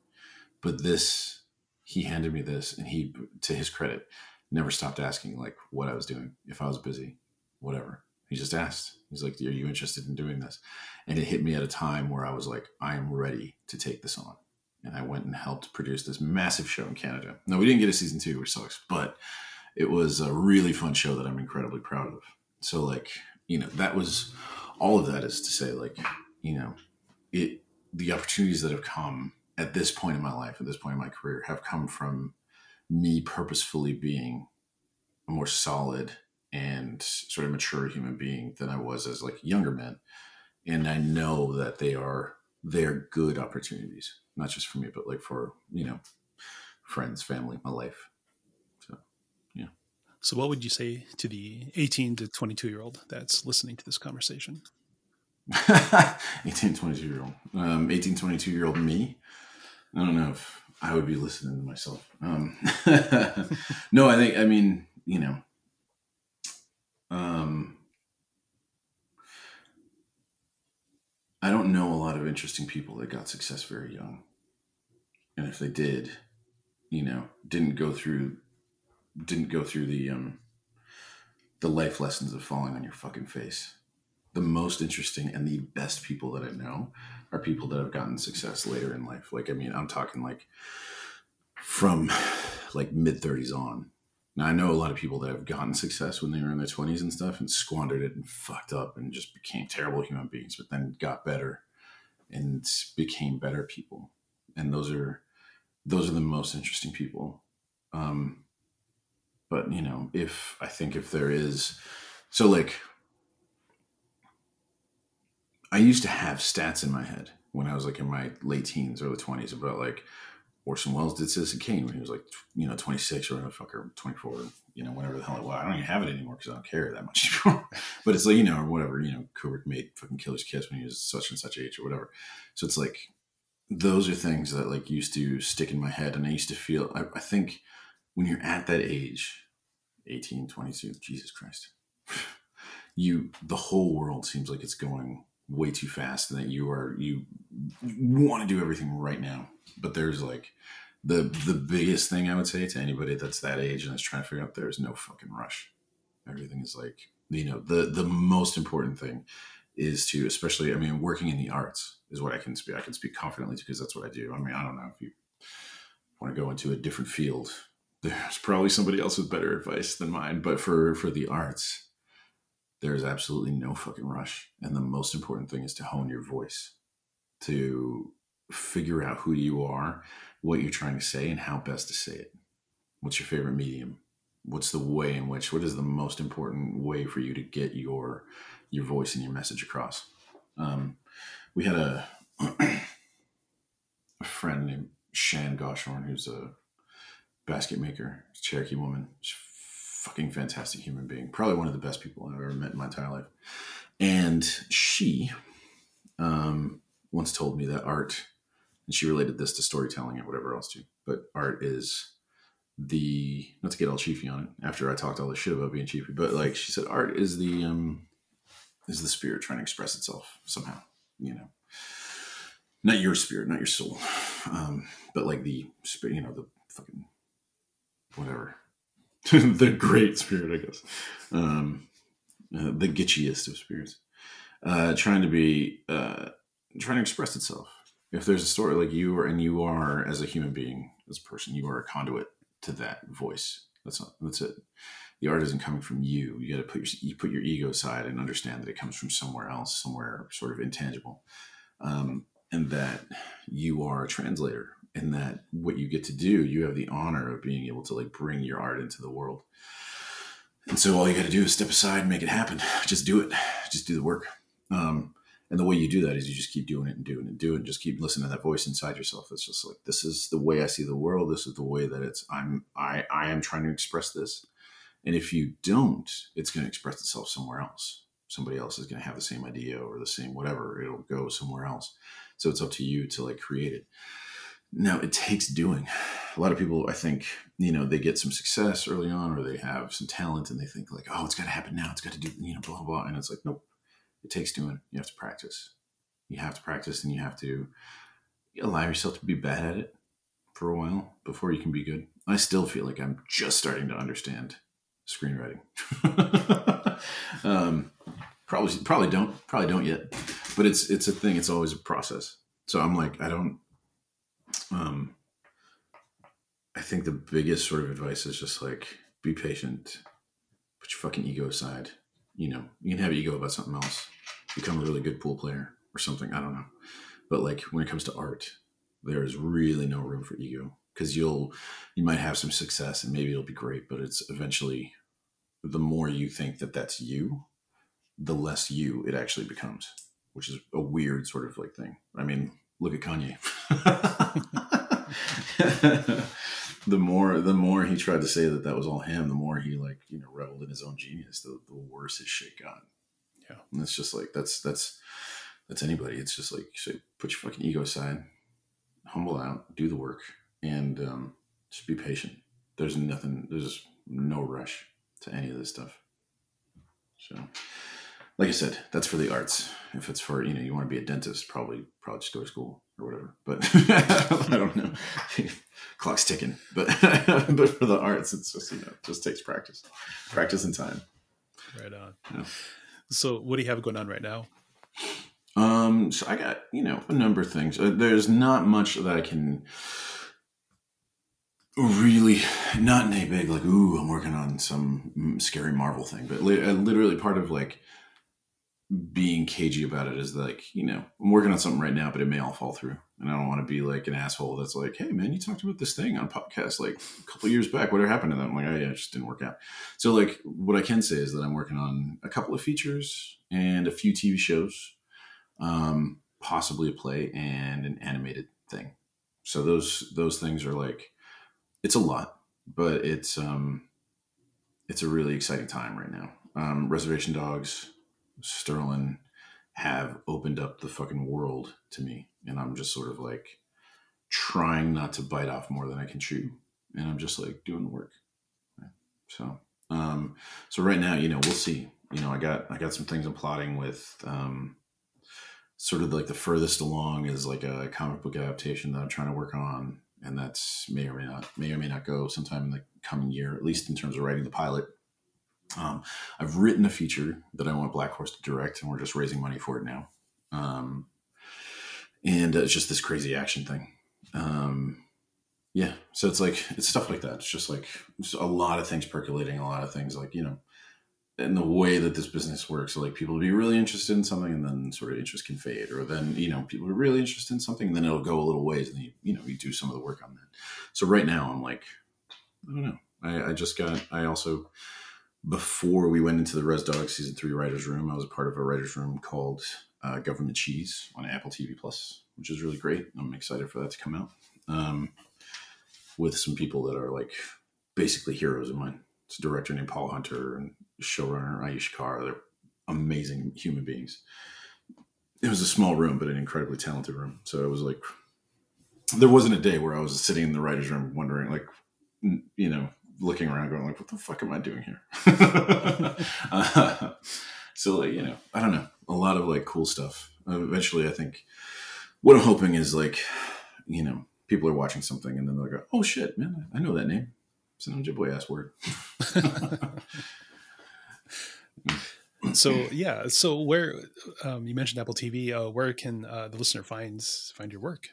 B: But this, he handed me this, and he, to his credit, never stopped asking like what I was doing, if I was busy, whatever. He just asked. He's like, "Are you interested in doing this?" And it hit me at a time where I was like, "I am ready to take this on." And I went and helped produce this massive show in Canada. No, we didn't get a season two, which sucks, but it was a really fun show that I'm incredibly proud of. So, like, you know, that was all of that is to say, like, you know, it the opportunities that have come at this point in my life, at this point in my career, have come from me purposefully being a more solid and sort of mature human being than I was as like younger men. And I know that they are they're good opportunities, not just for me, but like for, you know, friends, family, my life. So yeah.
A: So what would you say to the 18 to 22 year old that's listening to this conversation? *laughs*
B: 18, 22 year old. Um, 18, 22 year old me. I don't know if I would be listening to myself. Um, *laughs* no, I think, I mean, you know, um, I don't know a lot of interesting people that got success very young. And if they did, you know, didn't go through didn't go through the um the life lessons of falling on your fucking face. The most interesting and the best people that I know are people that have gotten success later in life. Like I mean, I'm talking like from like mid 30s on. Now I know a lot of people that have gotten success when they were in their 20s and stuff and squandered it and fucked up and just became terrible human beings, but then got better and became better people. And those are those are the most interesting people. Um, but you know, if I think if there is, so like, I used to have stats in my head when I was like in my late teens, early twenties about like Orson Welles did Citizen Kane when he was like, you know, 26 or whatever, fucker, 24, you know, whatever the hell it was. I don't even have it anymore because I don't care that much *laughs* but it's like, you know, or whatever, you know, Kubrick made fucking Killer's Kiss when he was such and such age or whatever. So it's like, those are things that like used to stick in my head. And I used to feel, I, I think when you're at that age, 18, 22, Jesus Christ, *sighs* you, the whole world seems like it's going way too fast and that you are, you want to do everything right now but there's like the the biggest thing I would say to anybody that's that age and is trying to figure out there's no fucking rush. Everything is like you know the the most important thing is to especially I mean working in the arts is what I can speak I can speak confidently because that's what I do. I mean I don't know if you want to go into a different field there's probably somebody else with better advice than mine but for for the arts there's absolutely no fucking rush and the most important thing is to hone your voice to figure out who you are, what you're trying to say, and how best to say it. What's your favorite medium? What's the way in which? What is the most important way for you to get your your voice and your message across? Um, we had a *clears throat* a friend named Shan Goshorn, who's a basket maker, Cherokee woman. She's fucking fantastic human being. Probably one of the best people I've ever met in my entire life. And she um, once told me that art and she related this to storytelling and whatever else too. But art is the not to get all chiefy on it after I talked all this shit about being chiefy, but like she said, art is the um is the spirit trying to express itself somehow, you know. Not your spirit, not your soul, um, but like the you know, the fucking whatever, *laughs* the great spirit, I guess, um, uh, the gitchiest of spirits, uh, trying to be, uh, trying to express itself, if there's a story like you are and you are as a human being as a person you are a conduit to that voice. That's not that's it. The art isn't coming from you. You got to put your you put your ego aside and understand that it comes from somewhere else somewhere sort of intangible. Um, and that you are a translator and that what you get to do you have the honor of being able to like bring your art into the world. And so all you got to do is step aside and make it happen. Just do it. Just do the work. Um, and the way you do that is you just keep doing it and doing it and doing it. And just keep listening to that voice inside yourself. It's just like this is the way i see the world. This is the way that it's i'm i i am trying to express this. And if you don't it's going to express itself somewhere else. Somebody else is going to have the same idea or the same whatever. It'll go somewhere else. So it's up to you to like create it now it takes doing a lot of people i think you know they get some success early on or they have some talent and they think like oh it's got to happen now it's got to do you know blah blah blah. and it's like nope it takes doing. You have to practice. You have to practice, and you have to allow yourself to be bad at it for a while before you can be good. I still feel like I'm just starting to understand screenwriting. *laughs* um, probably, probably don't, probably don't yet, but it's it's a thing. It's always a process. So I'm like, I don't. Um, I think the biggest sort of advice is just like be patient, put your fucking ego aside. You know, you can have ego about something else, become a really good pool player or something. I don't know. But like when it comes to art, There is really no room for ego because you'll you might have some success and maybe it'll be great, but it's eventually the more you think that that's you, the less you it actually becomes, which is a weird sort of like thing. I mean, look at Kanye. *laughs* *laughs* the more the more he tried to say that that was all him, the more he like you know reveled in his own genius. The, the worse his shit got.
A: Yeah,
B: and it's just like that's that's that's anybody. It's just like so put your fucking ego aside, humble out, do the work, and um, just be patient. There's nothing. There's no rush to any of this stuff. So, like I said, that's for the arts. If it's for you know you want to be a dentist, probably probably just go to school or whatever. But *laughs* I don't know. *laughs* Clock's ticking. But *laughs* but for the arts, it's just you know just takes practice, practice and time.
A: Right on. Yeah. So what do you have going on right now?
B: Um, so I got you know a number of things. Uh, there's not much that I can really not in a big like ooh I'm working on some scary Marvel thing, but li- uh, literally part of like being cagey about it is like you know I'm working on something right now, but it may all fall through, and I don't want to be like an asshole that's like, hey man, you talked about this thing on podcast like a couple years back. Whatever happened to that? I'm like, oh yeah, it just didn't work out. So like what I can say is that I'm working on a couple of features and a few TV shows um, possibly a play and an animated thing. So those those things are like it's a lot, but it's um, it's a really exciting time right now. Um, Reservation Dogs, Sterling have opened up the fucking world to me, and I'm just sort of like trying not to bite off more than I can chew, and I'm just like doing the work. So um, so right now, you know, we'll see. You know, I got I got some things I'm plotting with um, sort of like the furthest along is like a comic book adaptation that I'm trying to work on, and that's may or may not may or may not go sometime in the coming year, at least in terms of writing the pilot. Um, I've written a feature that I want Blackhorse to direct, and we're just raising money for it now. Um, and uh, it's just this crazy action thing. Um, yeah, so it's like it's stuff like that. It's just like just a lot of things percolating, a lot of things like you know and the way that this business works, like people will be really interested in something and then sort of interest can fade, or then you know people are really interested in something and then it'll go a little ways and you, you know you do some of the work on that. So right now I'm like, I don't know. I, I just got. I also before we went into the Res Dog season three writers room, I was a part of a writers room called uh, Government Cheese on Apple TV Plus, which is really great. I'm excited for that to come out um, with some people that are like basically heroes of mine. It's a director named Paul Hunter and showrunner Aeysha Carr. They're amazing human beings. It was a small room, but an incredibly talented room. So it was like there wasn't a day where I was sitting in the writers' room wondering, like, you know, looking around, going like, "What the fuck am I doing here?" *laughs* *laughs* uh, so, like, you know, I don't know, a lot of like cool stuff. Uh, eventually, I think what I'm hoping is like, you know, people are watching something and then they'll go, "Oh shit, man, I know that name." It's an Ojibwe ass word. *laughs*
A: so yeah, so where um, you mentioned Apple TV, uh, where can uh, the listener find find your work?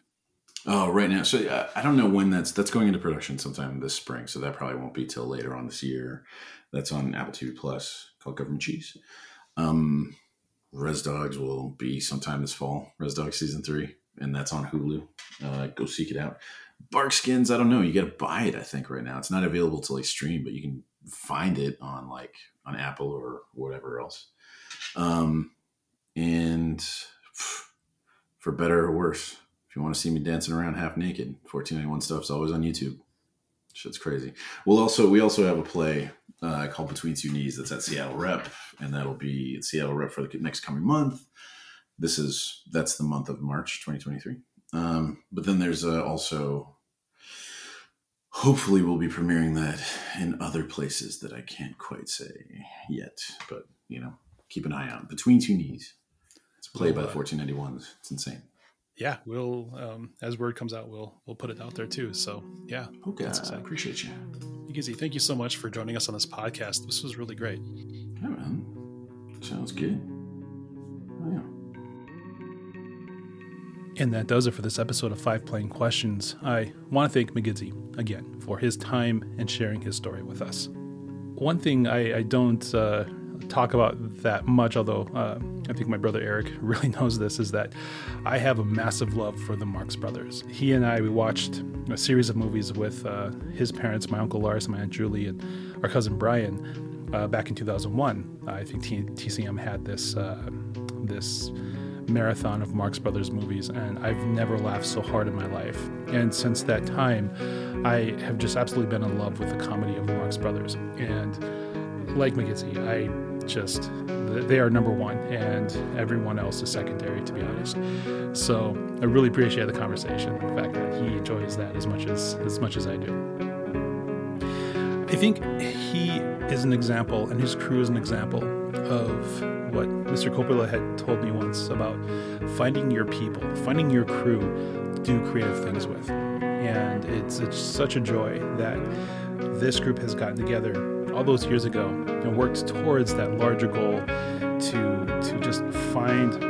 B: Oh, right now. So uh, I don't know when that's that's going into production sometime this spring. So that probably won't be till later on this year. That's on Apple TV Plus called Government Cheese. Um, Res Dogs will be sometime this fall. Res Dogs season three, and that's on Hulu. Uh, go seek it out. Barkskins, I don't know. You got to buy it. I think right now it's not available to like stream, but you can find it on like on Apple or whatever else. Um, and *sighs* for better or worse, if you want to see me dancing around half naked, 1491 stuff's always on YouTube. Shit's crazy. We'll also we also have a play uh, called Between Two Knees that's at Seattle Rep, and that'll be at Seattle Rep for the next coming month. This is that's the month of March 2023. Um, but then there's uh, also hopefully we'll be premiering that in other places that I can't quite say yet. But you know, keep an eye out. Between Two Knees. It's played by the 1491s. It's insane.
A: Yeah, we'll um, as word comes out, we'll we'll put it out there too. So yeah,
B: okay, that's I appreciate you.
A: Iggy, thank you so much for joining us on this podcast. This was really great.
B: Yeah, man, sounds good. Oh, yeah.
A: And that does it for this episode of Five Plain Questions. I want to thank Migizi again for his time and sharing his story with us. One thing I, I don't uh, talk about that much, although uh, I think my brother Eric *laughs* really knows this, is that I have a massive love for the Marx Brothers. He and I, we watched a series of movies with uh, his parents, my uncle Lars, my aunt Julie, and our cousin Brian uh, back in 2001. I think T- TCM had this uh, this marathon of Marx Brothers movies, and I've never laughed so hard in my life. And since that time, I have just absolutely been in love with the comedy of the Marx Brothers. And like Migizi, I just they are number one, and everyone else is secondary, to be honest. So I really appreciate the conversation, the fact that he enjoys that as much as as much as I do. I think he is an example, and his crew is an example of what Mr. Coppola had told me once about finding your people, finding your crew to do creative things with. And it's, it's such a joy that this group has gotten together all those years ago and worked towards that larger goal to, to just find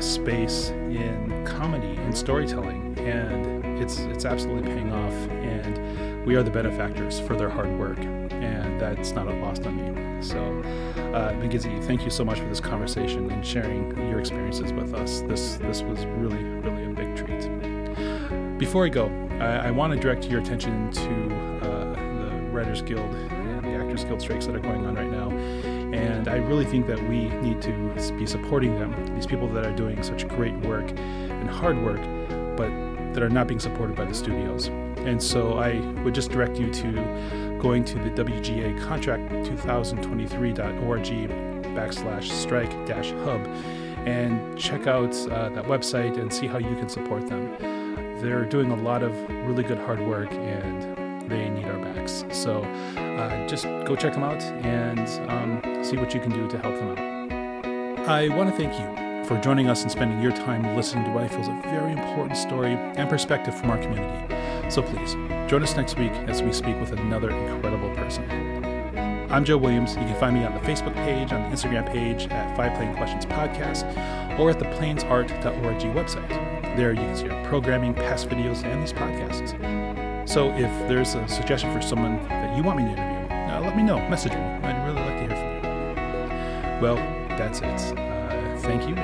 A: a space in comedy and storytelling. And it's, it's absolutely paying off. And we are the benefactors for their hard work. And that's not a lost on me. So, uh, thank you so much for this conversation and sharing your experiences with us. This this was really, really a big treat. Before I go, I, I want to direct your attention to uh, the Writers Guild Guild strikes that are going on right now. And I really think that we need to be supporting them, these people that are doing such great work and hard work, but that are not being supported by the studios. And so I would just direct you to going to the WGA contract 2023.org backslash strike dash hub and check out uh, that website and see how you can support them. They're doing a lot of really good hard work and they need our backs. So uh, just go check them out and um, see what you can do to help them out. I want to thank you for joining us and spending your time listening to what I feel is a very important story and perspective from our community. So please, join us next week as we speak with another incredible person. I'm Joe Williams. You can find me on the Facebook page, on the Instagram page at Five Plain Questions Podcast, or at the plainsart.org website. There you can see our programming, past videos, and these podcasts. So if there's a suggestion for someone that you want me to interview, uh, let me know. Message me. I'd really like to hear from you. Well, that's it. Uh, thank you,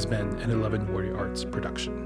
A: has been an 11 Warrior Arts production.